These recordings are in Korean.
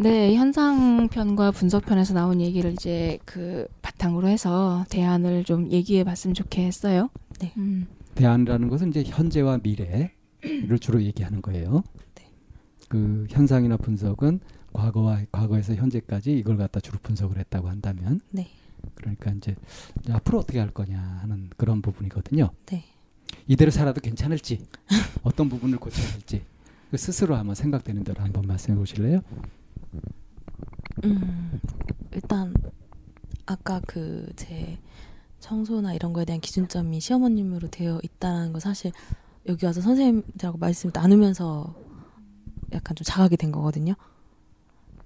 네, 현상편과 분석편에서 나온 얘기를 이제 그 바탕으로 해서 대안을 좀 얘기해 봤으면 좋겠어요. 네. 음. 대안이라는 것은 이제 현재와 미래를 주로 얘기하는 거예요. 네. 그 현상이나 분석은 과거와 과거에서 현재까지 이걸 갖다 주로 분석을 했다고 한다면 네. 그러니까 이제 앞으로 어떻게 할 거냐 하는 그런 부분이거든요. 네. 이대로 살아도 괜찮을지 어떤 부분을 고쳐야 할지 그 스스로 한번 생각되는 대로 한번 말씀해 보실래요? 음, 일단 아까 그 제 청소나 이런 거에 대한 기준점이 시어머님으로 되어 있다는 거 사실 여기 와서 선생님들하고 말씀 나누면서 약간 좀 자각이 된 거거든요.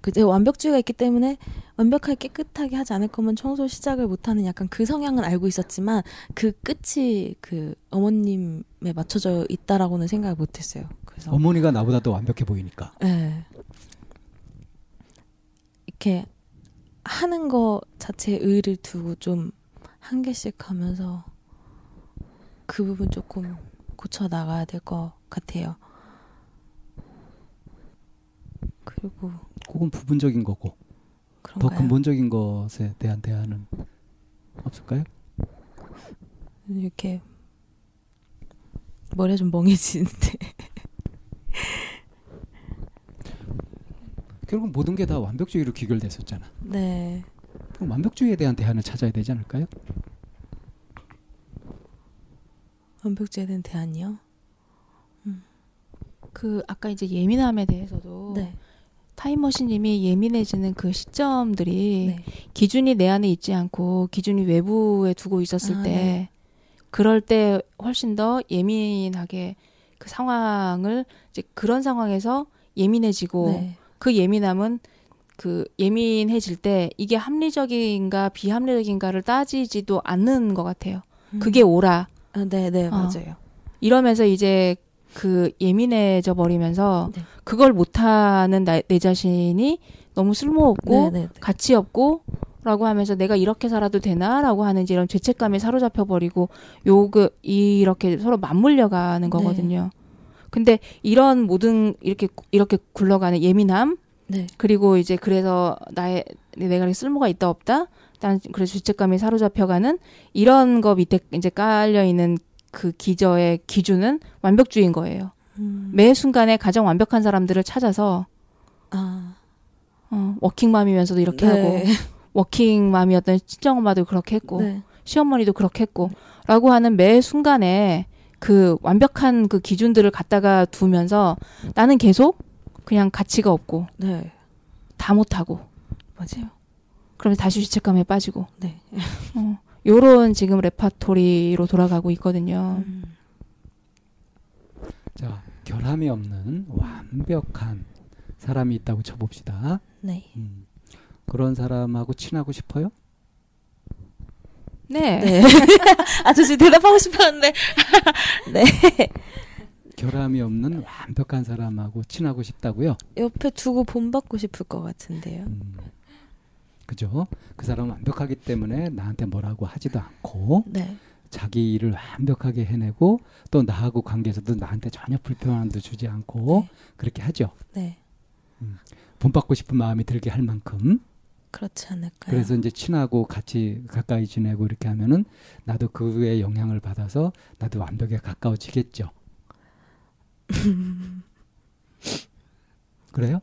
그제 완벽주의가 있기 때문에 완벽하게 깨끗하게 하지 않을 거면 청소 시작을 못하는 약간 그 성향은 알고 있었지만 그 끝이 그 어머님에 맞춰져 있다라고는 생각을 못했어요. 그래서 어머니가 나보다 더 완벽해 보이니까. 네. 이렇게 하는 거 자체에 의의를 두고 좀 한 개씩 하면서 그 부분 조금 고쳐 나가야 될 것 같아요. 그리고 그건 부분적인 거고 더 그런가요? 근본적인 것에 대한 대안은 없을까요? 이렇게 머리가 좀 멍해지는데 결국 모든 게 다 완벽주의로 귀결됐었잖아. 네 그럼 완벽주의에 대한 대안을 찾아야 되지 않을까요? 완벽주의에 대한 대안이요. 그 아까 이제 예민함에 대해서도 네. 타임머신님이 예민해지는 그 시점들이 네. 기준이 내 안에 있지 않고 기준이 외부에 두고 있었을 아, 때 네. 그럴 때 훨씬 더 예민하게 그 상황을 이제 그런 상황에서 예민해지고 네. 그 예민함은 그 예민해질 때 이게 합리적인가 비합리적인가를 따지지도 않는 것 같아요. 그게 옳아. 아, 네, 네, 어. 맞아요. 이러면서 이제 그 예민해져 버리면서 네. 그걸 못하는 나, 내 자신이 너무 쓸모없고 네, 네, 네. 가치 없고 라고 하면서 내가 이렇게 살아도 되나라고 하는 이런 죄책감에 사로잡혀 버리고 요그 이렇게 서로 맞물려 가는 거거든요. 근데 이런 모든 이렇게 이렇게 굴러가는 예민함 네. 그리고 이제 그래서 나의 내가 쓸모가 있다 없다 난 그래서 죄책감에 사로잡혀가는 이런 거 밑에 이제 깔려 있는 그 기저의 기준은 완벽주의인 거예요. 음. 매 순간에 가장 완벽한 사람들을 찾아서 아, 어, 워킹맘이면서도 이렇게 네. 하고 워킹맘이었던 친정엄마도 그렇게 했고 네. 시어머니도 그렇게 했고 라고 하는 매 순간에 그 완벽한 그 기준들을 갖다가 두면서 나는 계속 그냥 가치가 없고 네. 다 못하고 맞아요. 그러면 다시 죄책감에 빠지고 네. 어, 요런 지금 레파토리로 돌아가고 있거든요. 음. 자, 결함이 없는 완벽한 사람이 있다고 쳐봅시다. 네. 음, 그런 사람하고 친하고 싶어요? 네. 네. 아, 저 지금 대답하고 싶었는데. 네. 결함이 없는 완벽한 사람하고 친하고 싶다고요? 옆에 두고 본받고 싶을 것 같은데요. 음, 그죠? 그 사람은 완벽하기 때문에 나한테 뭐라고 하지도 않고 네. 자기 일을 완벽하게 해내고 또 나하고 관계에서도 나한테 전혀 불편함도 주지 않고 네. 그렇게 하죠. 네. 본받고 싶은 마음이 들게 할 만큼 그렇지 않을까요? 그래서 이제 친하고 같이 가까이 지내고 이렇게 하면은 나도 그의 영향을 받아서 나도 완벽에 가까워지겠죠. 그래요?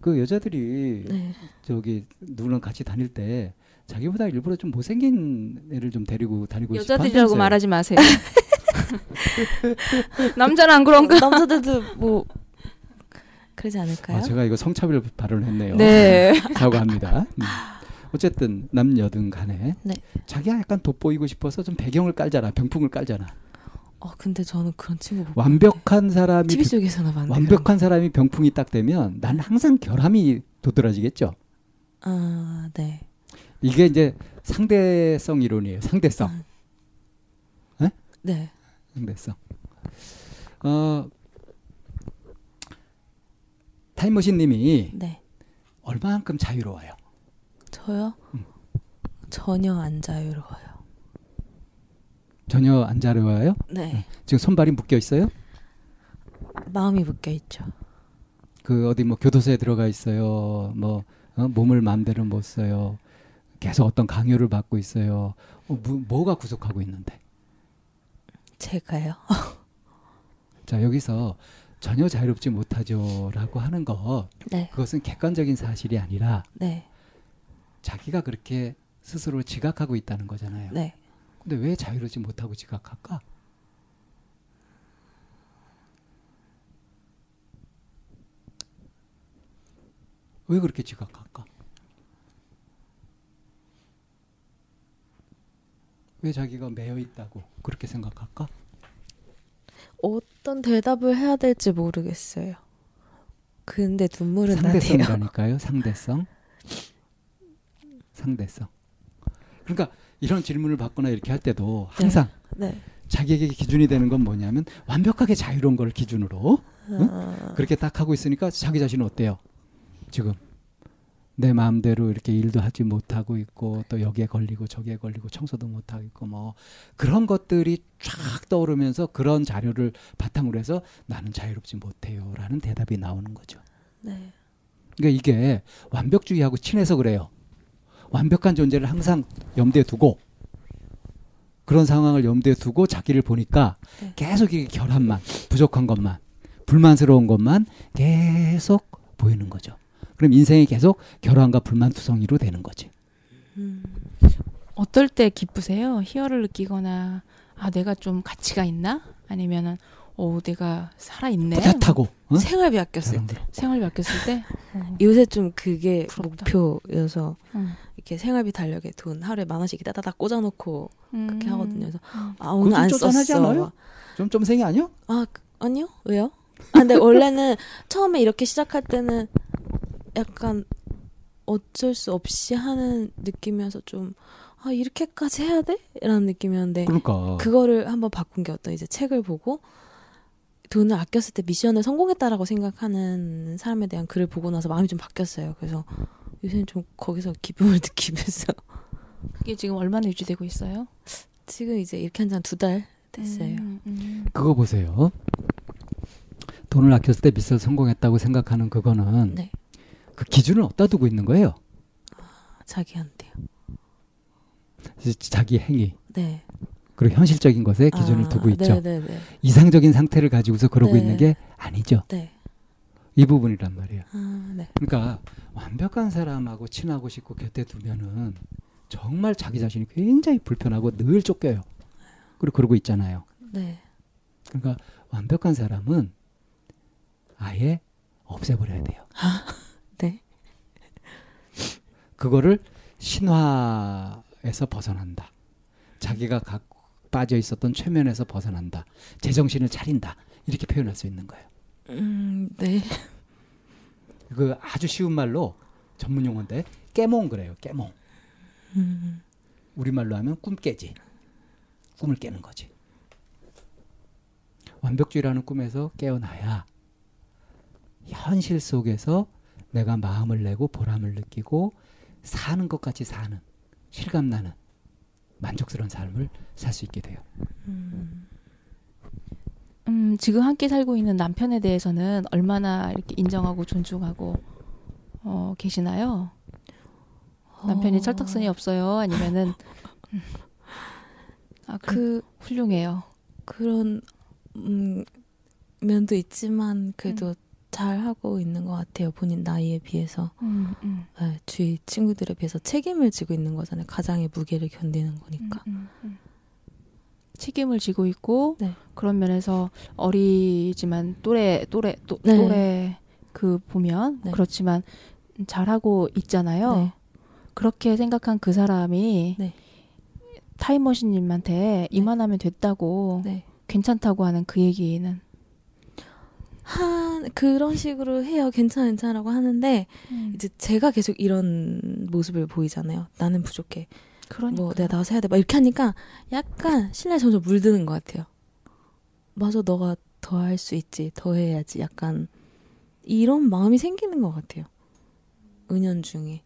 그 여자들이 네. 저기 누구랑 같이 다닐 때 자기보다 일부러 좀 못생긴 애를 좀 데리고 다니고 싶어 여자들이라고. 말하지 마세요. 남자는 안 그런가? 남자들도 뭐 그러지 않을까요? 아, 제가 이거 성차별 발언했네요. 네. 사과합니다. 음. 어쨌든 남녀든 간에 네. 자기가 약간 돋보이고 싶어서 좀 배경을 깔잖아. 병풍을 깔잖아. 어 근데 저는 그런 친구 못 완벽한 사람이 TV 비- 속에서나 봤는데 완벽한 사람이 병풍이 딱 되면 난 항상 결함이 도드라지겠죠. 아 네. 이게 이제 상대성 이론이에요. 상대성. 네. 상대성. 어, 타임머신 님이 네. 얼마만큼 자유로워요? 저요? 음. 전혀 안 자유로워요. 전혀 안 자유로워요? 네. 지금 손발이 묶여 있어요? 마음이 묶여 있죠. 그 어디 뭐 교도소에 들어가 있어요. 뭐 어? 몸을 마음대로 못 써요. 계속 어떤 강요를 받고 있어요. 어, 뭐, 뭐가 구속하고 있는데? 제가요? 자 여기서 전혀 자유롭지 못하죠라고 하는 거 네. 그것은 객관적인 사실이 아니라 네. 자기가 그렇게 스스로 지각하고 있다는 거잖아요. 네. 근데 왜 자유롭지 못하고 지각할까? 왜 그렇게 지각할까? 왜 자기가 매여 있다고 그렇게 생각할까? 어떤 대답을 해야 될지 모르겠어요. 근데 눈물은 나네요. 상대성이라니까요. 상대성. 상대성. 그러니까 이런 질문을 받거나 이렇게 할 때도 항상 네. 자기에게 기준이 되는 건 뭐냐면 완벽하게 자유로운 걸 기준으로 응? 아, 그렇게 딱 하고 있으니까 자기 자신은 어때요? 지금 내 마음대로 이렇게 일도 하지 못하고 있고 또 여기에 걸리고 저기에 걸리고 청소도 못하고 있고 뭐 그런 것들이 쫙 떠오르면서 그런 자료를 바탕으로 해서 나는 자유롭지 못해요라는 대답이 나오는 거죠. 네. 그러니까 이게 완벽주의하고 친해서 그래요. 완벽한 존재를 항상 염두에 두고 그런 상황을 염두에 두고 자기를 보니까 네. 계속 이게 결함만, 부족한 것만, 불만스러운 것만 계속 보이는 거죠. 그럼 인생이 계속 결함과 불만투성이로 되는 거지. 음, 어떨 때 기쁘세요? 희열을 느끼거나 아 내가 좀 가치가 있나? 아니면은 어 내가 살아 있네. 뿌듯하고 어? 생활비 아꼈을 때. 생활 바뀌었을 때. 어. 요새 좀 그게 부럽다. 목표여서 음. 이렇게 생활비 달력에 돈 하루에 만 원씩 따다닥 꽂아놓고 그렇게 음. 하거든요. 그래서 음. 아 오늘 안 썼어. 않아요? 좀 점생이 아니요? 아 그- 아니요 왜요? 아 근데 원래는 처음에 이렇게 시작할 때는 약간 어쩔 수 없이 하는 느낌이어서 좀 아 이렇게까지 해야 돼? 라는 느낌이었는데 그러니까 그거를 한번 바꾼 게 어떤 이제 책을 보고 돈을 아꼈을 때 미션을 성공했다라고 생각하는 사람에 대한 글을 보고 나서 마음이 좀 바뀌었어요. 그래서 요새는 좀 거기서 기쁨을 느끼면서 그게 지금 얼마나 유지되고 있어요? 지금 이제 이렇게 한 지 한 두 달 됐어요. 음, 음. 그거 보세요. 돈을 아꼈을 때 미처 성공했다고 생각하는 그거는 네. 그 기준을 어디다 두고 있는 거예요? 자기한테요. 자기 행위 네. 그리고 현실적인 것에 기준을 아, 두고 있죠. 네네네. 이상적인 상태를 가지고서 그러고 네. 있는 게 아니죠. 네. 이 부분이란 말이에요. 아, 네. 그러니까 완벽한 사람하고 친하고 싶고 곁에 두면은 정말 자기 자신이 굉장히 불편하고 늘 쫓겨요. 그리고 그러고 있잖아요. 네. 그러니까 완벽한 사람은 아예 없애버려야 돼요. 네. 그거를 신화에서 벗어난다. 자기가 갖고 빠져 있었던 최면에서 벗어난다. 제정신을 차린다. 이렇게 표현할 수 있는 거예요. 음, 네. 그 아주 쉬운 말로 전문 용어인데 깨몽 그래요. 깨몽. 음, 우리말로 하면 꿈 깨지. 꿈을 깨는 거지. 완벽주의라는 꿈에서 깨어나야 현실 속에서 내가 마음을 내고 보람을 느끼고 사는 것 같이 사는 실감 나는 만족스러운 삶을 살 수 있게 돼요. 음, 지금 함께 살고 있는 남편에 대해서는 얼마나 이렇게 인정하고 존중하고 어, 계시나요? 남편이 어, 철딱선이 없어요? 아니면은 음, 아, 그그 훌륭해요. 그런 음, 면도 있지만 그래도 음. 잘 하고 있는 것 같아요. 본인 나이에 비해서 음, 음, 네, 주위 친구들에 비해서 책임을 지고 있는 거잖아요. 가장의 무게를 견디는 거니까. 음, 음. 책임을 지고 있고 네. 그런 면에서 어리지만 또래 또래 또, 네. 또래 그 보면 네. 그렇지만 잘하고 있잖아요. 네. 그렇게 생각한 그 사람이 네. 타임머신님한테 이만하면 됐다고 네. 괜찮다고 하는 그 얘기는 한 그런 식으로 해요. 괜찮아 괜찮아라고 하는데 이제 제가 계속 이런 모습을 보이잖아요. 나는 부족해. 그러니까 뭐 내가 나가서 해야 돼. 막 이렇게 하니까 약간 신뢰 점점 물드는 것 같아요. 맞아, 너가 더 할 수 있지. 더 해야지. 약간 이런 마음이 생기는 것 같아요. 은연중에.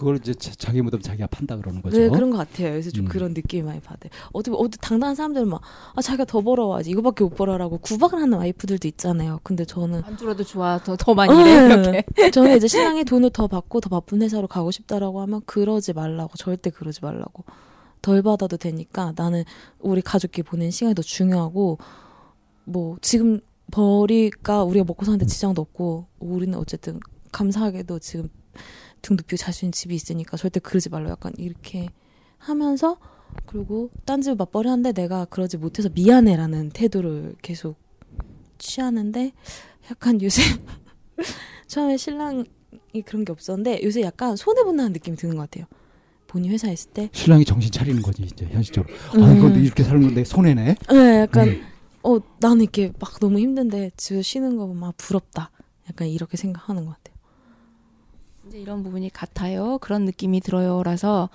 그걸 이제 자- 자기 무덤 자기가 판다 그러는 거죠. 네, 그런 것 같아요. 그래서 좀 음. 그런 느낌이 많이 받아요. 어디 어디 당당한 사람들은 막 아, 자기가 더 벌어와야지. 이거밖에 못 벌어라고 구박을 하는 와이프들도 있잖아요. 근데 저는 안 줄어도 좋아 더, 더 많이 일해 네. 이렇게 저는 이제 신랑이 돈을 더 받고 더 바쁜 회사로 가고 싶다라고 하면 그러지 말라고 절대 그러지 말라고 덜 받아도 되니까 나는 우리 가족끼리 보낸 시간이 더 중요하고 뭐 지금 벌이가 우리가 먹고 사는데 지장도 없고 우리는 어쨌든 감사하게도 지금 등수 있는 집이 있으니까 절대 그러지 말라 약간 이렇게 하면서 그리고 딴집 맞벌이 하는데 내가 그러지 못해서 미안해라는 태도를 계속 취하는데 약간 요새 처음에 신랑이 그런 게 없었는데 요새 약간 손해 본다는 느낌이 드는 것 같아요. 본인 회사에 있을 때. 신랑이 정신 차리는 거지 이제 현실적으로. 음. 아 이거 이렇게 사는 건데 손해네. 네, 약간 음. 어 나는 이렇게 막 너무 힘든데 집에서 쉬는 거 보면 막 부럽다. 약간 이렇게 생각하는 것. 이제 이런 부분이 같아요. 그런 느낌이 들어요라서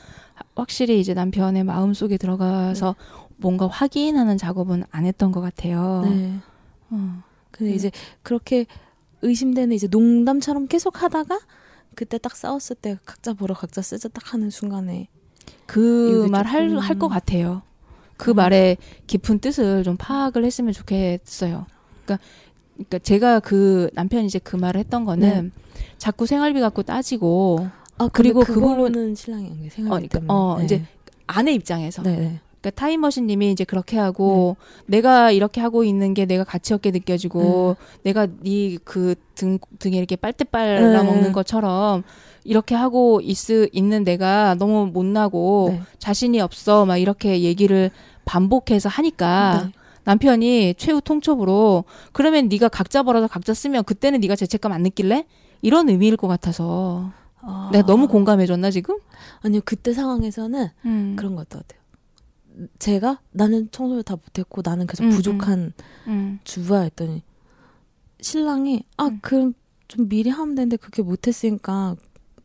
확실히 이제 남편의 마음 속에 들어가서 뭔가 확인하는 작업은 안 했던 것 같아요. 네. 어. 근데 음. 이제 그렇게 의심되는 이제 농담처럼 계속 하다가 그때 딱 싸웠을 때 각자 벌어 각자 쓰자 딱 하는 순간에 그 말 할 할 것 같아요. 그 음. 말의 깊은 뜻을 좀 파악을 했으면 좋겠어요. 그러니까, 그러니까 제가 그 남편이 이제 그 말을 했던 거는 자꾸 생활비 갖고 따지고 아 그리고 그 그거는 신랑이 안 돼. 생활비 어, 그러니까, 때문에. 어, 네. 이제 아내 입장에서 네. 네. 그러니까 타임머신님이 이제 그렇게 하고 내가 이렇게 하고 있는 게 내가 가치 없게 느껴지고 내가 네 그 등 등에 이렇게 빨대 네. 먹는 것처럼 이렇게 하고 있, 있는 내가 너무 못나고 네. 자신이 없어 막 이렇게 얘기를 반복해서 하니까 네. 남편이 최후 통첩으로 그러면 네가 각자 벌어서 각자 쓰면 그때는 네가 죄책감 안 느낄래? 이런 의미일 것 같아서 아. 내가 너무 공감해줬나 지금? 아니요 그때 상황에서는 음. 그런 것 같아요. 제가 나는 청소를 다 못했고 나는 계속 음, 부족한 음. 주부야 했더니 신랑이 아 음. 그럼 좀 미리 하면 되는데 그렇게 못했으니까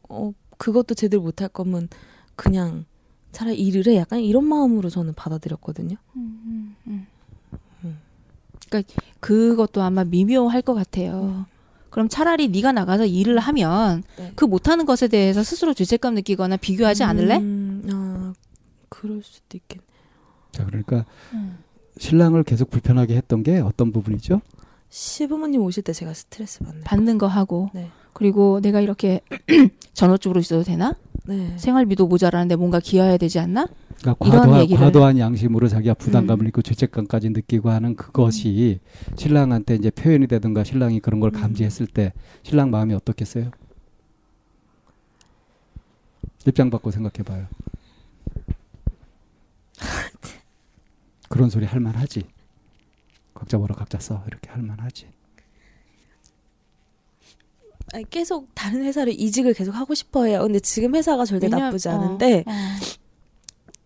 어 그것도 제대로 못할 거면 그냥 차라리 일을 해 약간 이런 마음으로 저는 받아들였거든요. 음, 음, 음. 음. 그러니까 그것도 아마 미묘할 것 같아요. 그럼 차라리 네가 나가서 일을 하면 네. 그 못하는 것에 대해서 스스로 죄책감 느끼거나 비교하지 않을래? 음, 아 그럴 수도 있겠네. 자 그러니까 음. 신랑을 계속 불편하게 했던 게 어떤 부분이죠? 시부모님 오실 때 제가 스트레스 받는. 받는 거 하고 네. 그리고 내가 이렇게 전업주부로 있어도 되나? 네. 생활비도 모자라는데 뭔가 기여해야 되지 않나? 그러니까 이런 과도한, 얘기를- 과도한 양심으로 자기가 부담감을 음. 느끼고 죄책감까지 느끼고 하는 그것이 신랑한테 이제 표현이 되든가 신랑이 그런 걸 음. 감지했을 때 신랑 마음이 어떻겠어요? 입장 바꿔 생각해봐요. 그런 소리 할 만하지. 각자 벌어 각자 써 이렇게 할 만하지. 아니, 계속 다른 회사를 이직을 계속 하고 싶어해요. 근데 지금 회사가 절대 왜냐- 나쁘지 어, 않은데 어.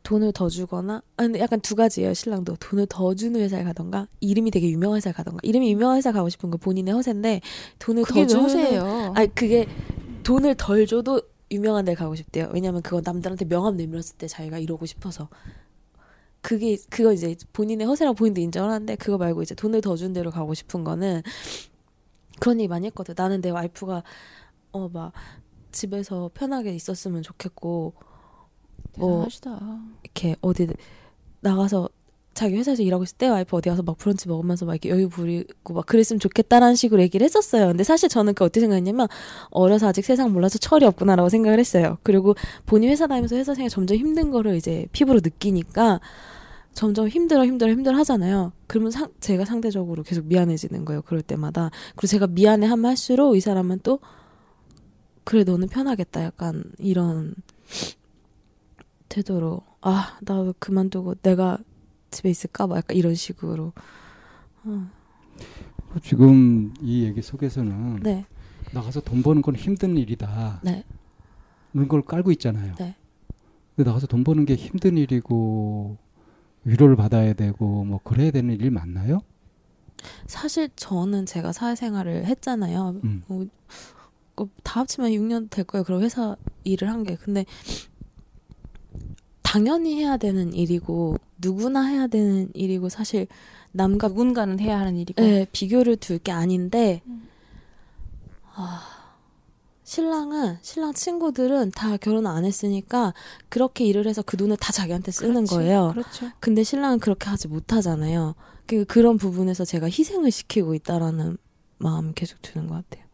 돈을 더 주거나 아 근데 약간 두 가지예요 신랑도 돈을 더 주는 회사에 가던가 이름이 되게 유명한 회사에 가던가 이름이 유명한 회사 가고 싶은 건 본인의 허세인데 돈을 더 주는 허세예요? 아니 그게 돈을 덜 줘도 유명한 데 가고 싶대요 왜냐면 그건 남들한테 명함 내밀었을 때 자기가 이러고 싶어서 그게 그거 이제 본인의 허세라고 본인도 인정을 하는데 그거 말고 이제 돈을 더준 데로 가고 싶은 거는 그런 얘기 많이 했거든 나는 내 와이프가 어 막 집에서 편하게 있었으면 좋겠고 뭐 대단하시다. 이렇게 어디 나가서 자기 회사에서 일하고 있을 때 와이프 어디 가서 막 브런치 먹으면서 막 이렇게 여유 부리고 막 그랬으면 좋겠다라는 식으로 얘기를 했었어요. 근데 사실 저는 그 어떻게 생각했냐면 어려서 아직 세상 몰라서 철이 없구나라고 생각을 했어요. 그리고 본인 회사 다니면서 회사 생활 점점 힘든 거를 이제 피부로 느끼니까 점점 힘들어 힘들어 힘들어 하잖아요. 그러면 상, 제가 상대적으로 계속 미안해지는 거예요. 그럴 때마다. 그리고 제가 미안해 하면 할수록 이 사람은 또 그래 너는 편하겠다. 약간 이런 태도로 아 나 그만두고 내가 집에 있을까? 막 약간 이런 식으로. 어, 지금 이 얘기 속에서는 네, 나가서 돈 버는 건 힘든 일이다. 네, 그런 걸 깔고 있잖아요. 네. 근데 나가서 돈 버는 게 힘든 일이고 위로를 받아야 되고 뭐 그래야 되는 일 맞나요? 사실 저는 제가 사회생활을 했잖아요. 음. 어, 어, 다 합치면 6년 될 거예요. 그럼 회사 일을 한 게. 근데 당연히 해야 되는 일이고 누구나 해야 되는 일이고 사실 남과 누군가는 해야 하는 일이고. 네, 비교를 둘 게 아닌데 음. 아, 신랑은 신랑 친구들은 다 결혼 안 했으니까 그렇게 일을 해서 그 돈을 다 자기한테 쓰는 그렇지. 거예요. 그렇죠. 근데 신랑은 그렇게 하지 못하잖아요. 그 그런 부분에서 제가 희생을 시키고 있다라는 마음이 계속 드는 것 같아요.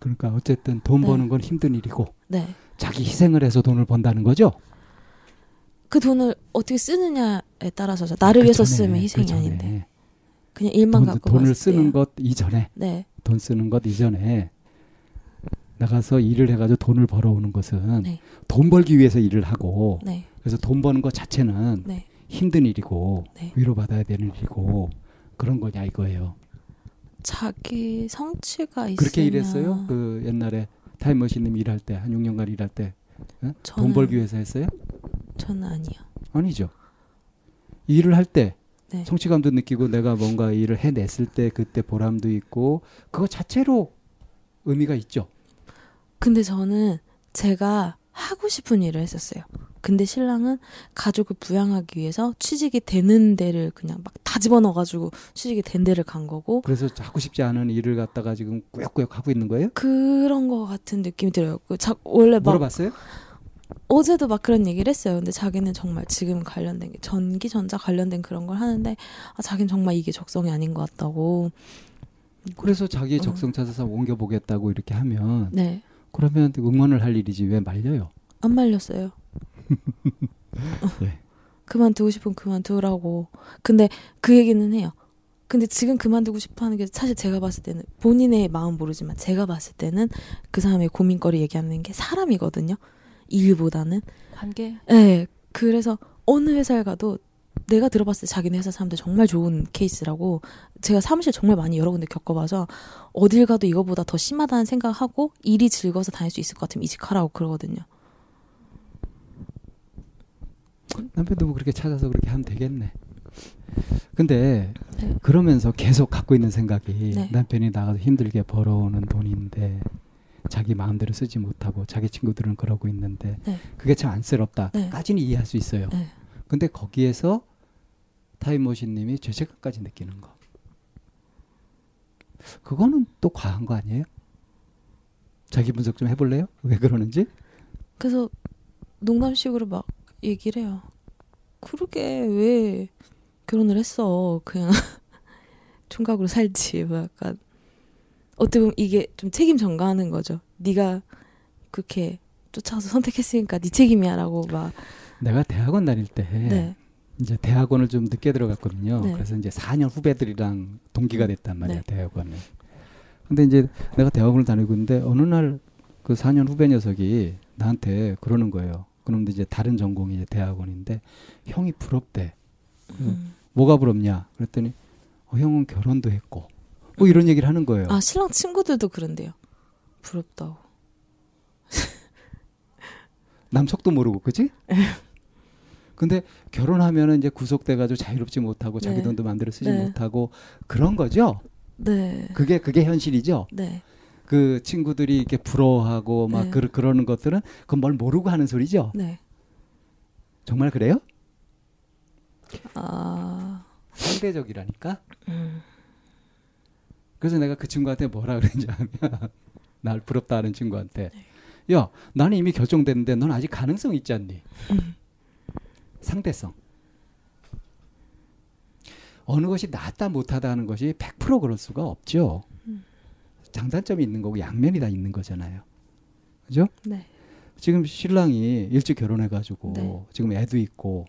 그러니까 어쨌든 돈 네. 버는 건 힘든 일이고 네. 자기 희생을 해서 돈을 번다는 거죠. 그 돈을 어떻게 쓰느냐에 따라서죠. 나를 그 위해서 전에, 쓰면 그 희생이 전에 아닌데 그냥 일만 돈, 갖고 돈을 쓰는. 것 이전에 네, 돈 쓰는 것 이전에 나가서 일을 해가지고 돈을 벌어오는 것은 네. 돈 벌기 위해서 일을 하고 네, 그래서 돈 버는 것 자체는 네. 힘든 일이고 네. 위로받아야 되는 일이고 그런 거냐 이거예요. 자기 성취가 있으면 그렇게 일했어요? 그 옛날에 타임머신님 일할 때 한 6년간 일할 때돈 저는- 벌기 위해서 했어요? 저는 아니요. 아니죠. 일을 할때 네. 성취감도 느끼고 내가 뭔가 일을 해냈을 때 그때 보람도 있고 그거 자체로 의미가 있죠. 근데 저는 제가 하고 싶은 일을 했었어요. 근데 신랑은 가족을 부양하기 위해서 취직이 되는 데를 그냥 막 다 집어넣어가지고 취직이 된 데를 간 거고 그래서 하고 싶지 않은 일을 갖다가 지금 꾸역꾸역 하고 있는 거예요? 그런 거 같은 느낌이 들어요. 그 자, 원래 막 물어봤어요? 어제도 막 그런 얘기를 했어요. 근데 자기는 정말 지금 관련된 게 전기 전자 관련된 그런 걸 하는데 아 자기는 정말 이게 적성이 아닌 것 같다고. 그래서 자기 어. 적성 찾아서 옮겨 보겠다고 이렇게 하면 네. 그러면 응원을 할 일이지 왜 말려요? 안 말렸어요. 네. 그만두고 싶으면 그만두라고. 근데 그 얘기는 해요. 근데 지금 그만두고 싶어 하는 게 사실 제가 봤을 때는 본인의 마음 모르지만 제가 봤을 때는 그 사람의 고민거리 얘기하는 게 사람이거든요. 일보다는. 관계. 네. 그래서 어느 회사에 가도 내가 들어봤을 때 자기네 회사 사람들 정말 좋은 케이스라고 제가 사무실 정말 많이 여러 군데 겪어봐서 어딜 가도 이거보다 더 심하다는 생각하고 일이 즐거워서 다닐 수 있을 것 같으면 이직하라고 그러거든요. 남편도 뭐 그렇게 찾아서 그렇게 하면 되겠네. 근데 네. 그러면서 계속 갖고 있는 생각이 네. 남편이 나가서 힘들게 벌어오는 돈인데 자기 마음대로 쓰지 못하고 자기 친구들은 그러고 있는데 네. 그게 참 안쓰럽다. 네. 까지는 이해할 수 있어요. 네. 근데 거기에서 타임머신님이 죄책감까지 느끼는 거. 그거는 또 과한 거 아니에요? 자기 분석 좀 해볼래요? 왜 그러는지? 그래서 농담식으로 막 얘기를 해요. 그러게 왜 결혼을 했어? 그냥 총각으로 살지. 뭐 약간 어떻게 보면 이게 좀 책임 전가하는 거죠. 네가 그렇게 쫓아서 선택했으니까 네 책임이야라고 막. 내가 대학원 다닐 때 네. 이제 대학원을 좀 늦게 들어갔거든요. 네. 그래서 이제 4년 후배들이랑 동기가 됐단 말이야 네. 대학원에. 근데 이제 내가 대학원을 다니고 있는데 어느 날 그 4년 후배 녀석이 나한테 그러는 거예요. 그런데 이제 다른 전공이 이제 대학원인데 형이 부럽대. 음. 뭐가 부럽냐? 그랬더니 어, 형은 결혼도 했고 뭐 이런 얘기를 하는 거예요. 아 신랑 친구들도 그런데요. 부럽다고. 남석도 모르고 그지? 근데 결혼하면은 이제 구속돼가지고 자유롭지 못하고 자기 네. 돈도 마음대로 쓰지 네. 못하고 그런 거죠. 네. 그게 그게 현실이죠. 네. 그 친구들이 이렇게 부러워하고 막 네. 그, 그러는 것들은 그건 뭘 모르고 하는 소리죠. 네. 정말 그래요? 아. 상대적이라니까. 음. 그래서 내가 그 친구한테 뭐라 그랬냐면 날 부럽다 하는 친구한테 야, 나는 이미 결정됐는데 넌 아직 가능성 있지 않니? 음. 상대성. 어느 것이 낫다 못하다 하는 것이 100% 그럴 수가 없죠. 음. 장단점이 있는 거고 양면이 다 있는 거잖아요. 그죠? 네. 지금 신랑이 일찍 결혼해가지고 네. 지금 애도 있고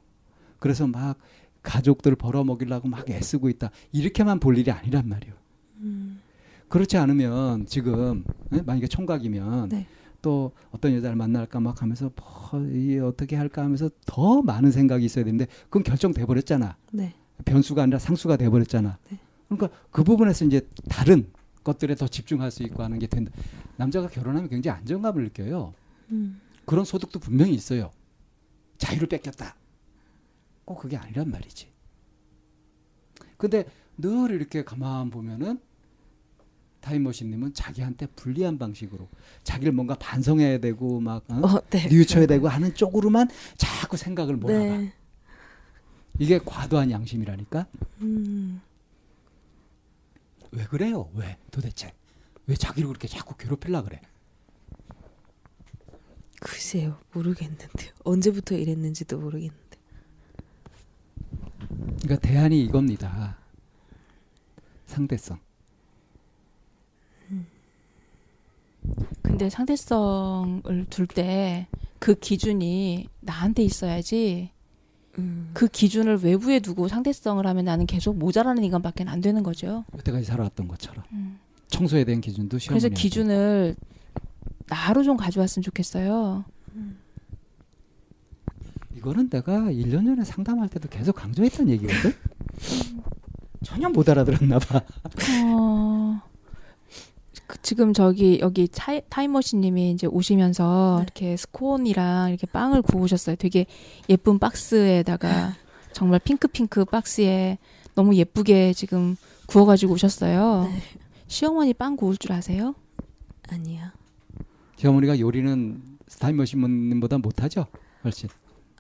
그래서 막 가족들 벌어먹이려고 막 애쓰고 있다. 이렇게만 볼 일이 아니란 말이에요. 음. 그렇지 않으면 지금 예? 만약에 총각이면 네. 또 어떤 여자를 만날까 막 하면서 뭐, 이 어떻게 할까 하면서 더 많은 생각이 있어야 되는데 그건 결정돼 버렸잖아. 네. 변수가 아니라 상수가 돼 버렸잖아. 네. 그러니까 그 부분에서 이제 다른 것들에 더 집중할 수 있고 하는 게 된다. 남자가 결혼하면 굉장히 안정감을 느껴요. 음. 그런 소득도 분명히 있어요. 자유를 뺏겼다. 꼭 그게 아니란 말이지. 근데 늘 이렇게 가만 보면은 타임머신님은 자기한테 불리한 방식으로 자기를 뭔가 반성해야 되고 막 어? 어, 네. 뉘우쳐야 되고 하는 쪽으로만 자꾸 생각을 몰아가. 네. 이게 과도한 양심이라니까. 음. 왜 그래요? 왜 도대체? 왜 자기를 그렇게 자꾸 괴롭히려 그래? 글쎄요. 모르겠는데요. 언제부터 이랬는지도 모르겠는데. 그러니까 대안이 이겁니다. 상대성. 근데 상대성을 둘 때 그 기준이 나한테 있어야지 음. 그 기준을 외부에 두고 상대성을 하면 나는 계속 모자라는 인간밖에 안 되는 거죠. 여태까지 살아왔던 것처럼 음. 청소에 대한 기준도 그래서. 기준을 나로 좀 가져왔으면 좋겠어요. 이거는 내가 1년 전에 상담할 때도 계속 강조했던 얘기거든. 전혀 못 알아들었나 봐. 어, 그 지금 저기 여기 차, 타임머신님이 이제 오시면서 네. 이렇게 스콘이랑 이렇게 빵을 구우셨어요. 되게 예쁜 박스에다가 정말 핑크핑크 박스에 너무 예쁘게 지금 구워가지고 오셨어요. 네. 시어머니 빵 구울 줄 아세요? 아니야. 시어머니가 요리는 스타임머신님보다 못하죠. 훨씬.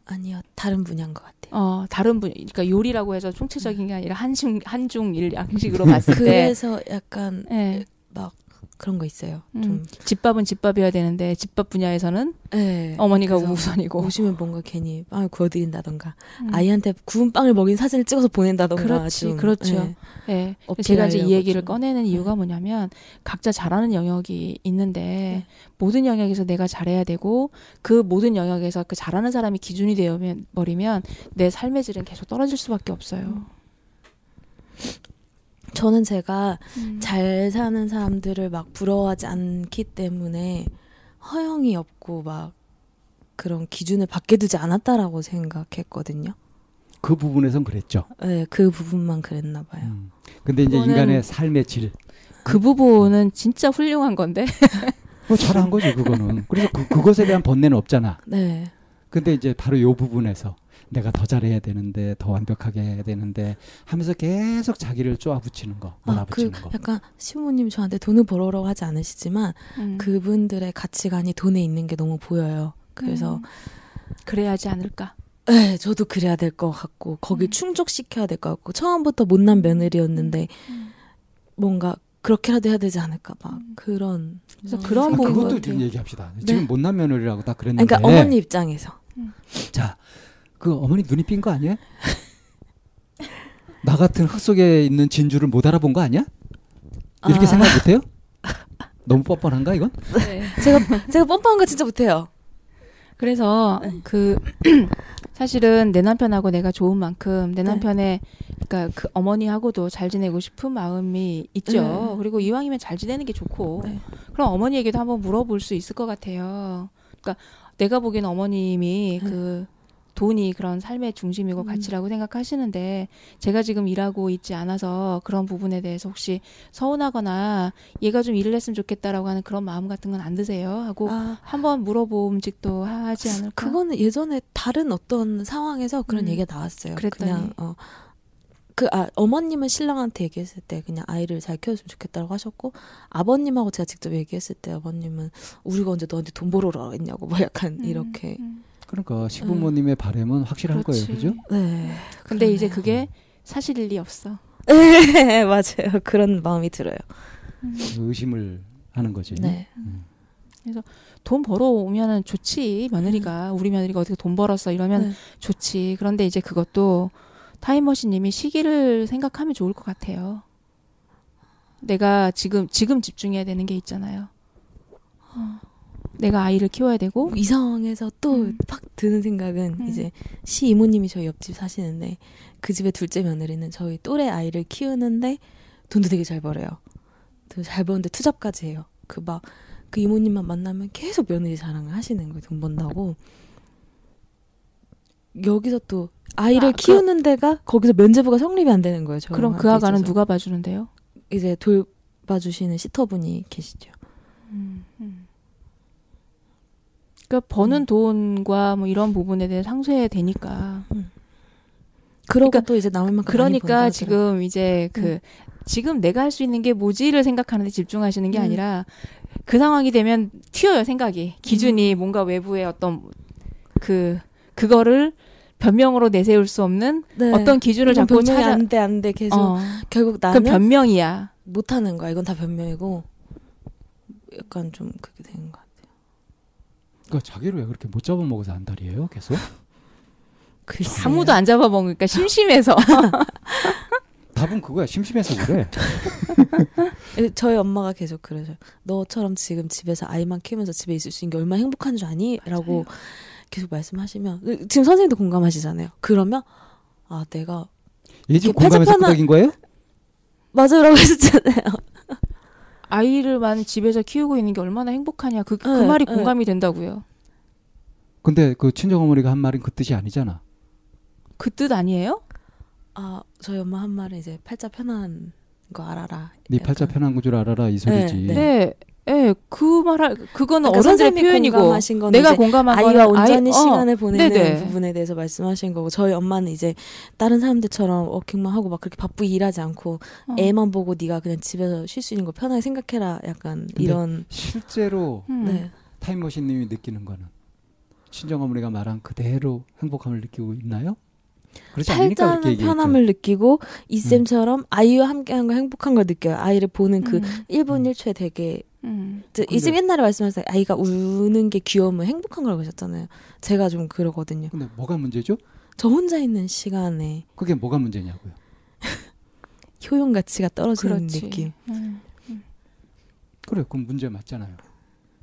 아니요. 다른 분야인 것 같아요. 어 다른 분, 그러니까 요리라고 해서 총체적인 게 아니라 한중 한중 일 양식으로 봤을 때, 그래서 약간 예, 막 그런 거 있어요. 음, 좀. 집밥은 집밥이어야 되는데 집밥 분야에서는 네. 어머니가 우선이고. 오시면 뭔가 괜히 빵을 구워드린다던가 음. 아이한테 구운 빵을 먹인 사진을 찍어서 보낸다던가 그렇지, 좀, 그렇죠. 네. 예. 어필하려고 제가 이제 이 얘기를 좀. 꺼내는 이유가 뭐냐면 각자 잘하는 영역이 있는데 모든 영역에서 내가 잘해야 되고 그 모든 영역에서 그 잘하는 사람이 기준이 되어 버리면 내 삶의 질은 계속 떨어질 수밖에 없어요. 저는 제가 음. 잘 사는 사람들을 막 부러워하지 않기 때문에 허영이 없고 막 그런 기준을 밖에 두지 않았다라고 생각했거든요. 그 부분에선 그랬죠. 네, 그 부분만 그랬나 봐요. 음. 근데 이제 인간의 삶의 질. 그 부분은 진짜 훌륭한 건데. 뭐 잘한 거지 그거는. 그래서 그, 그것에 대한 번뇌는 없잖아. 네. 근데 이제 바로 요 부분에서 내가 더 잘해야 되는데 더 완벽하게 해야 되는데 하면서 계속 자기를 쪼아붙이는 거, 아, 그 몰아붙이는 거. 약간 시부모님이 저한테 돈을 벌어오라고 하지 않으시지만 음. 그분들의 가치관이 돈에 있는 게 너무 보여요. 그래서 음. 그래야지 않을까. 네, 저도 그래야 될 것 같고 거기 음. 충족시켜야 될 것 같고 처음부터 못난 며느리였는데 음. 뭔가 그렇게라도 해야 되지 않을까 막 음. 그런 그래서 음. 그런 아, 부분 그것도. 좀 얘기합시다. 네. 지금 못난 며느리라고 다 그랬는데. 그러니까 어머니 입장에서 자, 그 어머니 눈이 삔 거 아니야? 나 같은 흙 속에 있는 진주를 못 알아본 거 아니야? 이렇게 아. 생각 못해요? 너무 뻔뻔한가 이건? 네. 제가 제가 뻔뻔한 거 진짜 못해요. 그래서 네. 그 사실은 내 남편하고 내가 좋은 만큼 내 네. 남편의 그러니까 그 어머니하고도 잘 지내고 싶은 마음이 있죠. 네. 그리고 이왕이면 잘 지내는 게 좋고. 네. 그럼 어머니에게도 한번 물어볼 수 있을 것 같아요. 그러니까 내가 보기엔 어머님이 네. 그 돈이 그런 삶의 중심이고 음. 가치라고 생각하시는데 제가 지금 일하고 있지 않아서 그런 부분에 대해서 혹시 서운하거나 얘가 좀 일을 했으면 좋겠다라고 하는 그런 마음 같은 건 안 드세요? 하고 아, 한번 물어봄직도 하지 않을까? 그거는 예전에 다른 어떤 상황에서 그런 음. 얘기가 나왔어요. 그랬더니. 그냥 어. 그, 아, 어머님은 신랑한테 얘기했을 때 그냥 아이를 잘 키워줬으면 좋겠다고 하셨고, 아버님하고 제가 직접 얘기했을 때 아버님은 우리가 언제 너한테 돈 벌어라 했냐고, 뭐 약간 음, 이렇게. 음. 그러니까 시부모님의 바램은 확실한 거예요, 그렇지. 그죠? 네. 근데 이제 그러네요. 그게 사실일 리 없어. 네, 맞아요. 그런 마음이 들어요. 의심을 하는 거지. 네. 음. 그래서 돈 벌어오면은 좋지 며느리가 우리 며느리가 어떻게 돈 벌었어 이러면 네. 좋지. 그런데 이제 그것도 타임머신님이 시기를 생각하면 좋을 것 같아요. 내가 지금 지금 집중해야 되는 게 있잖아요. 어, 내가 아이를 키워야 되고 이 상황에서 또 음. 팍 드는 생각은 음. 이제 시 이모님이 저희 옆집 사시는데 그 집의 둘째 며느리는 저희 또래 아이를 키우는데 돈도 되게 잘 벌어요. 또잘 버는데 투잡까지 해요. 그막그 이모님만 만나면 계속 며느리 자랑을 하시는 거예요. 돈 번다고. 여기서 또 아이를 아, 그- 키우는 데가 거기서 면제부가 성립이 안 되는 거예요. 그럼 그 아가는 있어서. 누가 봐주는데요? 이제 돌봐주시는 시터분이 계시죠. 음, 그러니까 버는 음. 돈과 뭐 이런 부분에 대해 상쇄되니까. 그러고 그러니까- 또 이제 남을 만큼 많이 그러니까. 지금 이제 그 음. 지금 내가 할 수 있는 게 뭐지를 생각하는데 집중하시는 게 음. 아니라 그 상황이 되면 튀어요 생각이 기준이 음. 뭔가 외부의 어떤 그 그거를 변명으로 내세울 수 없는 네. 어떤 기준을 자꾸 찾아 안돼 안돼 계속 어, 결국 그 나는 변명이야. 못하는 거야. 이건 다 변명이고 약간 좀 그렇게 되는 것 같아요. 그러니까 자기를 왜 그렇게 못 잡아먹어서 안달이에요? 계속? 글쎄. 아무도 안 잡아먹으니까 심심해서. 답은 그거야. 심심해서 그래. 예, 저희 엄마가 계속 그러죠. 너처럼 지금 집에서 아이만 키우면서 집에 있을 수 있는 게 얼마나 행복한 줄 아니? 라고 계속 말씀하시면 지금 선생님도 공감하시잖아요. 그러면 아 내가 이렇게 공감해서 끄덕인 거예요? 맞으라고 했잖아요. 아이를만 집에서 키우고 있는 게 얼마나 행복하냐. 그, 그 네, 말이 네. 공감이 된다고요. 근데 그 친정 어머니가 한 말은 그 뜻이 아니잖아. 그 뜻 아니에요? 아 저희 엄마 한 말은 이제 팔자 편한 거 알아라. 네 팔자 약간. 편한 줄 알아라 이 소리지. 네. 네. 예, 그 말할 그거는 그러니까 어른들의 표현이고 공감하신 건 내가 공감한 아이와 온전히 아이- 어, 시간을 보내는 네네. 부분에 대해서 말씀하신 거고 저희 엄마는 이제 다른 사람들처럼 워킹만 하고 막 그렇게 바쁘게 일하지 않고 어. 애만 보고 네가 그냥 집에서 쉴 수 있는 거 편하게 생각해라 약간 이런 실제로 음. 네. 타임머신님이 느끼는 거는 친정 어머니가 말한 그대로 행복함을 느끼고 있나요? 팔자는. 편함을 느끼고 이쌤처럼 아이와 함께한 거 행복한 걸 느껴요 아이를 보는 그 음. 1분 음. 1초에 되게 음. 이쌤 옛날에 말씀하셨어요 아이가 우는 게 귀여우면 행복한 걸 그러셨잖아요 제가 좀 그러거든요 근데 뭐가 문제죠? 저 혼자 있는 시간에 그게 뭐가 문제냐고요. 효용 가치가 떨어지는 그렇지. 느낌 음. 그래, 그럼 문제 맞잖아요.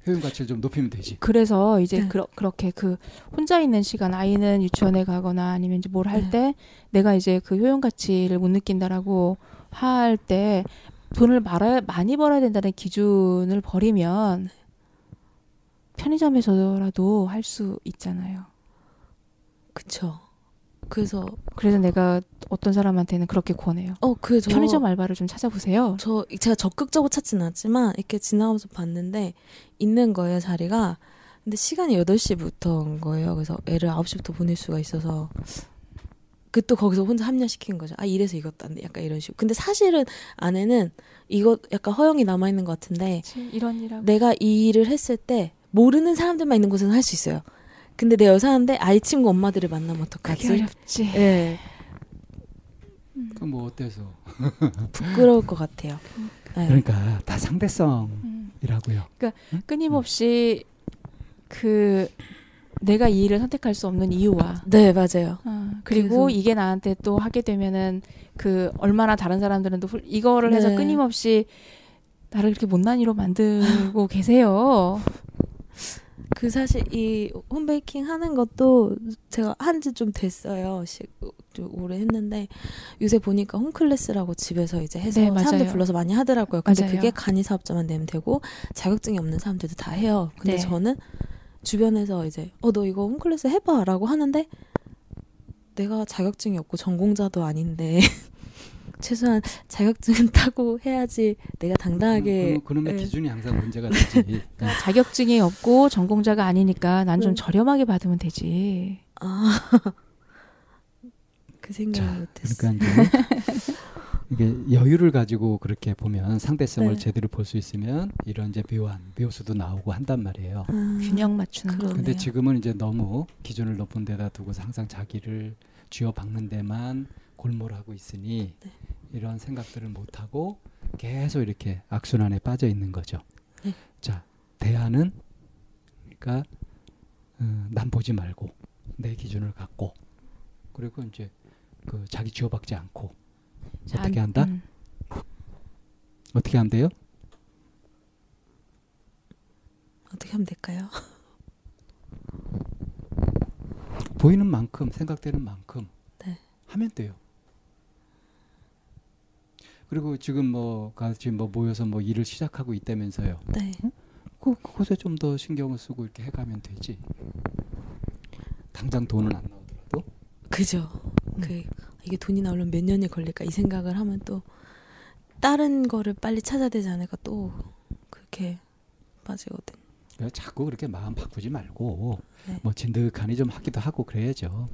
효용 가치를 좀 높이면 되지. 그래서 이제 네. 그러, 그렇게 그 혼자 있는 시간 아이는 유치원에 가거나 아니면 이제 뭘할 네. 때 내가 이제 그 효용 가치를 못 느낀다라고 할 때 돈을 말아, 많이 벌어야 된다는 기준을 버리면 편의점에서라도 할 수 있잖아요. 그쵸 그래서 그래서 내가 어떤 사람한테는 그렇게 권해요. 어 그저 편의점 알바를 좀 찾아보세요. 저 제가 적극적으로 찾지는 않지만 이렇게 지나가면서 봤는데 있는 거예요 자리가 근데 시간이 8시부터인 거예요 그래서 애를 9시부터 보낼 수가 있어서 그 또 거기서 혼자 합리화시킨 거죠. 아 이래서 이것도 안 돼. 약간 이런 식으로. 근데 사실은 안에는 이거 약간 허용이 남아 있는 것 같은데 이런 일하고. 내가 이 일을 했을 때 모르는 사람들만 있는 곳에는 할수 있어요. 근데 내 여사인데 아이 친구 엄마들을 만나면 어떡하지? 그게 어렵지. 예. 그럼 뭐 어때서? 부끄러울 것 같아요. 네. 그러니까 다 상대성이라고요. 음. 끊임없이 그 내가 이 일을 선택할 수 없는 이유와 네 맞아요 어, 그리고 그래서- 이게 나한테 또 하게 되면은 그 얼마나 다른 사람들은 또 훌- 이거를 해서 네. 끊임없이 나를 이렇게 못난이로 만들고 계세요. 그 사실 이 홈베이킹 하는 것도 제가 한 지 좀 됐어요. 시, 좀 오래 했는데 요새 보니까 홈클래스라고 집에서 이제 해서 네. 사람들 불러서 많이 하더라고요. 근데 맞아요. 그게 간이 사업자만 내면 되고 자격증이 없는 사람들도 다 해요. 근데 네. 저는 주변에서 이제 어 너 이거 홈클래스 해봐라고 하는데 내가 자격증이 없고 전공자도 아닌데 최소한 자격증은 따고 해야지 내가 당당하게 그, 그 놈의 예. 기준이 항상 문제가 되지. 그러니까 자격증이 없고 전공자가 아니니까 난좀 네. 저렴하게 받으면 되지. 아. 그 생각을 자, 못했어. 그러니까 이게 여유를 가지고 그렇게 보면 상대성을 네. 제대로 볼 수 있으면 이런 이제 묘한 묘수도 나오고 한단 말이에요. 아, 균형 맞추는 거. 근데 지금은 이제 너무 기준을 높은 데다 두고서 항상 자기를 쥐어 박는 데만 골몰하고 있으니 네. 이런 생각들을 못 하고 계속 이렇게 악순환에 빠져 있는 거죠. 네. 자, 대안은 그러니까 어, 남 보지 말고 내 기준을 갖고 그리고 이제 그 자기 쥐어박지 않고 자, 어떻게 한다? 음. 어떻게 하면 돼요? 어떻게 하면 될까요? 보이는 만큼 생각되는 만큼 네. 하면 돼요. 그리고 지금 뭐 같이 뭐 모여서 뭐 일을 시작하고 있다면서요. 네. 그 그것에 좀 더 신경을 쓰고 이렇게 해가면 되지. 당장 돈은 안 나오더라도. 그죠. 음. 그 이게 돈이 나오려면 몇 년이 걸릴까 이 생각을 하면 또 다른 거를 빨리 찾아야 되지 않을까 또 그렇게 빠지거든. 자꾸 그렇게 마음 바꾸지 말고 네. 뭐 진득하니 좀 하기도 하고 그래야죠.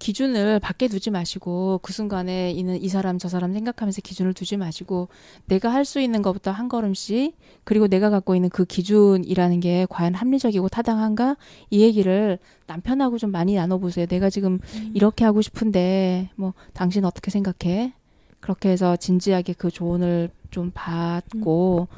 기준을 밖에 두지 마시고 그 순간에 있는 이 사람 저 사람 생각하면서 기준을 두지 마시고 내가 할 수 있는 것부터 한 걸음씩 그리고 내가 갖고 있는 그 기준이라는 게 과연 합리적이고 타당한가 이 얘기를 남편하고 좀 많이 나눠보세요. 내가 지금 이렇게 하고 싶은데 뭐 당신 어떻게 생각해? 그렇게 해서 진지하게 그 조언을 좀 받고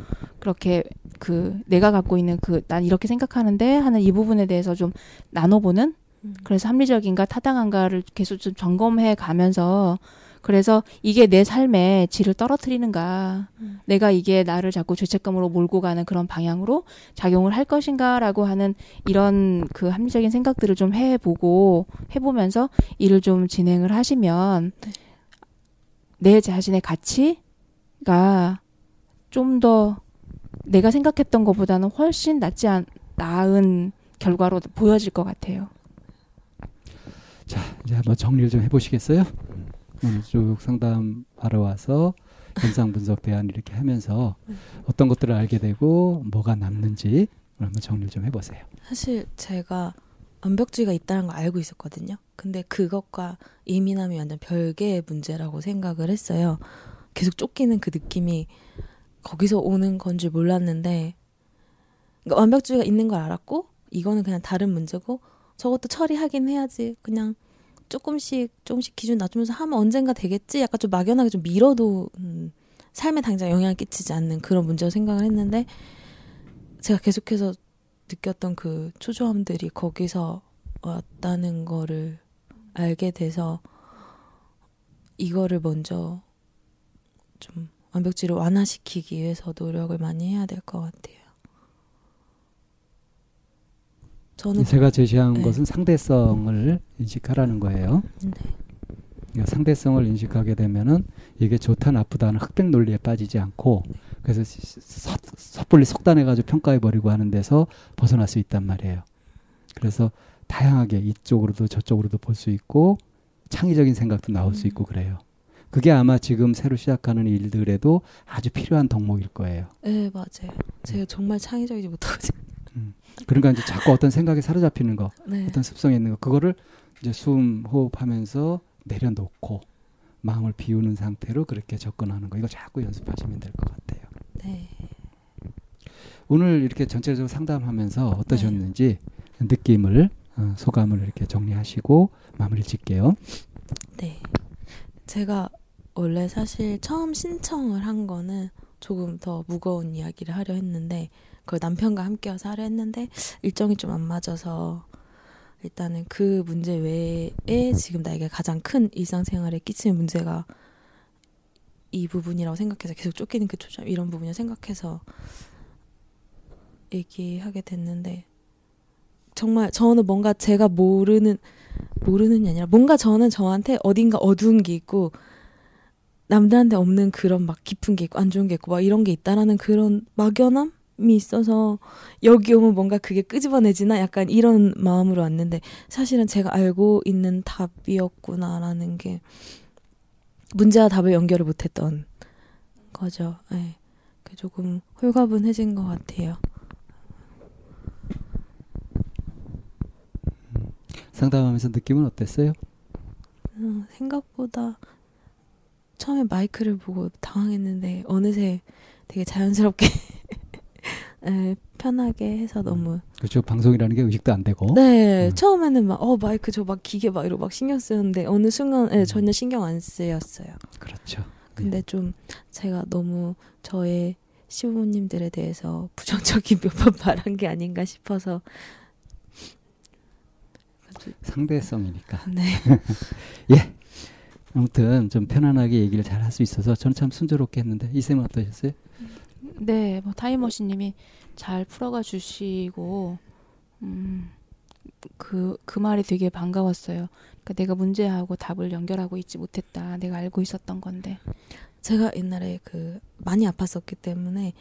그렇게 그 내가 갖고 있는 그 난 이렇게 생각하는데 하는 이 부분에 대해서 좀 나눠보는 음. 그래서 합리적인가 타당한가를 계속 좀 점검해 가면서 그래서 이게 내 삶의 질을 떨어뜨리는가 음. 내가 이게 나를 자꾸 죄책감으로 몰고 가는 그런 방향으로 작용을 할 것인가라고 하는 이런 그 합리적인 생각들을 좀 해보고 해보면서 일을 좀 진행을 하시면 내 자신의 가치가 좀 더 내가 생각했던 것보다는 훨씬 낫지 않, 나은 결과로 보여질 것 같아요. 자 이제 한번 정리를 좀 해보시겠어요? 오늘 쭉 상담 하러 와서 현상 분석 대안 이렇게 하면서 어떤 것들을 알게 되고 뭐가 남는지 한번 정리를 좀 해보세요. 사실 제가 완벽주의가 있다는 걸 알고 있었거든요. 근데 그것과 예민함이 완전 별개의 문제라고 생각을 했어요. 계속 쫓기는 그 느낌이 거기서 오는 건 줄 몰랐는데 그러니까 완벽주의가 있는 걸 알았고 이거는 그냥 다른 문제고 저것도 처리하긴 해야지 그냥 조금씩 조금씩 기준 낮추면서 하면 언젠가 되겠지 약간 좀 막연하게 좀 미뤄도 음, 삶에 당장 영향을 끼치지 않는 그런 문제로 생각을 했는데 제가 계속해서 느꼈던 그 초조함들이 거기서 왔다는 거를 알게 돼서 이거를 먼저 좀 완벽주의를 완화시키기 위해서 노력을 많이 해야 될 것 같아요. 저는 제가 제시한 네. 것은 상대성을 인식하라는 거예요. 네. 그러니까 상대성을 인식하게 되면은 이게 좋다 나쁘다는 흑백 논리에 빠지지 않고 그래서 섣- 섣불리 속단해가지고 평가해버리고 하는 데서 벗어날 수 있단 말이에요. 그래서 다양하게 이쪽으로도 저쪽으로도 볼 수 있고 창의적인 생각도 나올 수 있고 그래요. 그게 아마 지금 새로 시작하는 일들에도 아주 필요한 덕목일 거예요. 네 맞아요. 제가 정말 창의적이지 못하거 든요. 그러니까 이제 자꾸 어떤 생각에 사로잡히는 거, 네. 어떤 습성이 있는 거, 그거를 이제 숨 호흡하면서 내려놓고 마음을 비우는 상태로 그렇게 접근하는 거, 이거 자꾸 연습하시면 될 것 같아요. 네. 오늘 이렇게 전체적으로 상담하면서 어떠셨는지 느낌을 어, 소감을 이렇게 정리하시고 마무리 짓게요. 네. 제가 원래 사실 처음 신청을 한 거는 조금 더 무거운 이야기를 하려 했는데 그걸 남편과 함께 와서 하려 했는데 일정이 좀 안 맞아서 일단은 그 문제 외에 지금 나에게 가장 큰 일상생활에 끼치는 문제가 이 부분이라고 생각해서 계속 쫓기는 그 초점 이런 부분을 생각해서 얘기하게 됐는데 정말 저는 뭔가 제가 모르는 모르는 게 아니라 뭔가 저는 저한테 어딘가 어두운 게 있고 남들한테 없는 그런 막 깊은 게 있고 안 좋은 게 있고 막 이런 게 있다라는 그런 막연함이 있어서 여기 오면 뭔가 그게 끄집어내지나 약간 이런 마음으로 왔는데 사실은 제가 알고 있는 답이었구나라는 게 문제와 답을 연결을 못했던 거죠. 네. 그게 조금 홀가분해진 것 같아요. 상담하면서 느낌은 어땠어요? 어, 생각보다 처음에 마이크를 보고 당황했는데 어느새 되게 자연스럽게 에, 편하게 해서 너무 그렇죠. 방송이라는 게 의식도 안 되고. 네 음. 처음에는 막 어 마이크 저 막 기계 막 이러고 막 신경 쓰는데 어느 순간 에, 전혀 신경 안 쓰였어요. 그렇죠. 근데 좀 제가 너무 저의 시부모님들에 대해서 부정적인 몇 번 말한 게 아닌가 싶어서 상대성이니까. 네. 예. 아무튼 좀 편안하게 얘기를 잘 할 수 있어서 저는 참 순조롭게 했는데 이 쌤은 어떠셨어요? 네, 뭐 타임머신님이 잘 풀어가 주시고 음, 그, 그 말이 되게 반가웠어요. 그러니까 내가 문제하고 답을 연결하고 있지 못했다. 내가 알고 있었던 건데. 제가 옛날에 그 많이 아팠었기 때문에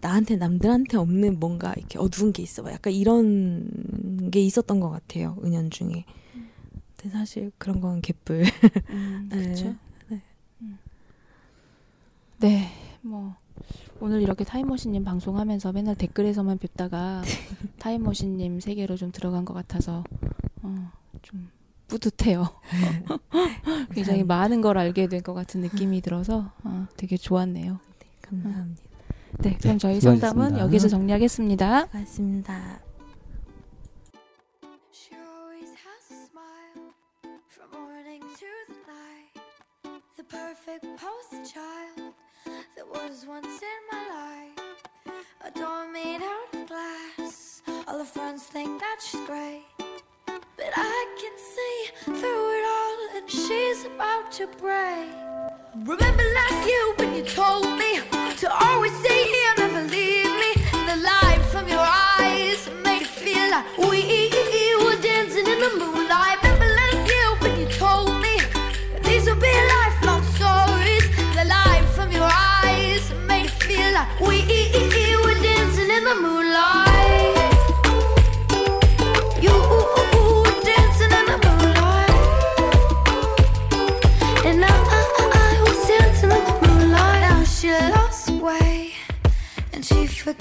나한테 남들한테 없는 뭔가 이렇게 어두운 게 있어. 약간 이런 게 있었던 것 같아요. 은연중에. 근데 사실 그런 건 개뿔. 음, 네. 그렇죠. 네. 음. 네, 뭐 오늘 이렇게 타임머신님 방송하면서 맨날 댓글에서만 뵙다가 타임머신님 세계로 좀 들어간 것 같아서 어, 좀 뿌듯해요. 굉장히 많은 걸 알게 된 것 같은 느낌이 들어서 어, 되게 좋았네요. 감사합니다. 네, 그럼 저희 수고하셨습니다. 상담은 여기서 정리하겠습니다. 고맙습니다. She always has a smile from morning to the night. The perfect poster child that was once in my life. A door made out of glass. All her friends think that she's great. But I can see through it all, and she's about to break. Remember last year when you told me to always stay here, never leave me. The light from your eyes made it feel like we were dancing in the moonlight.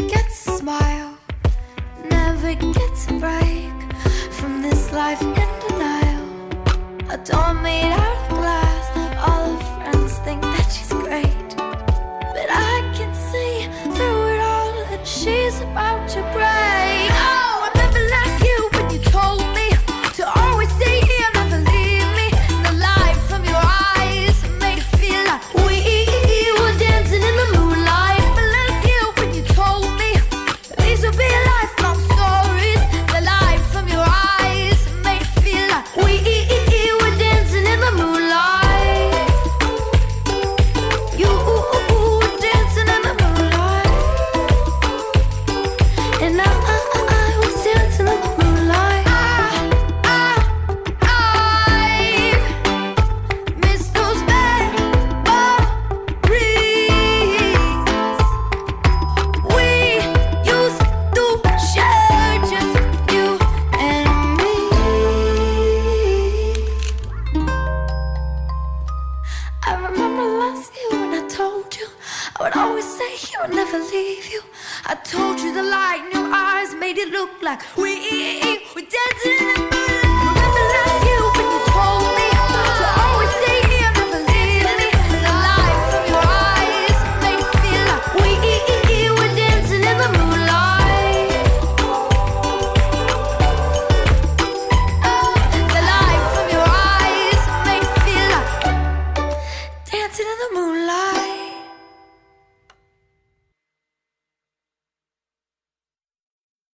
Gets a smile, never get a break from this life in denial.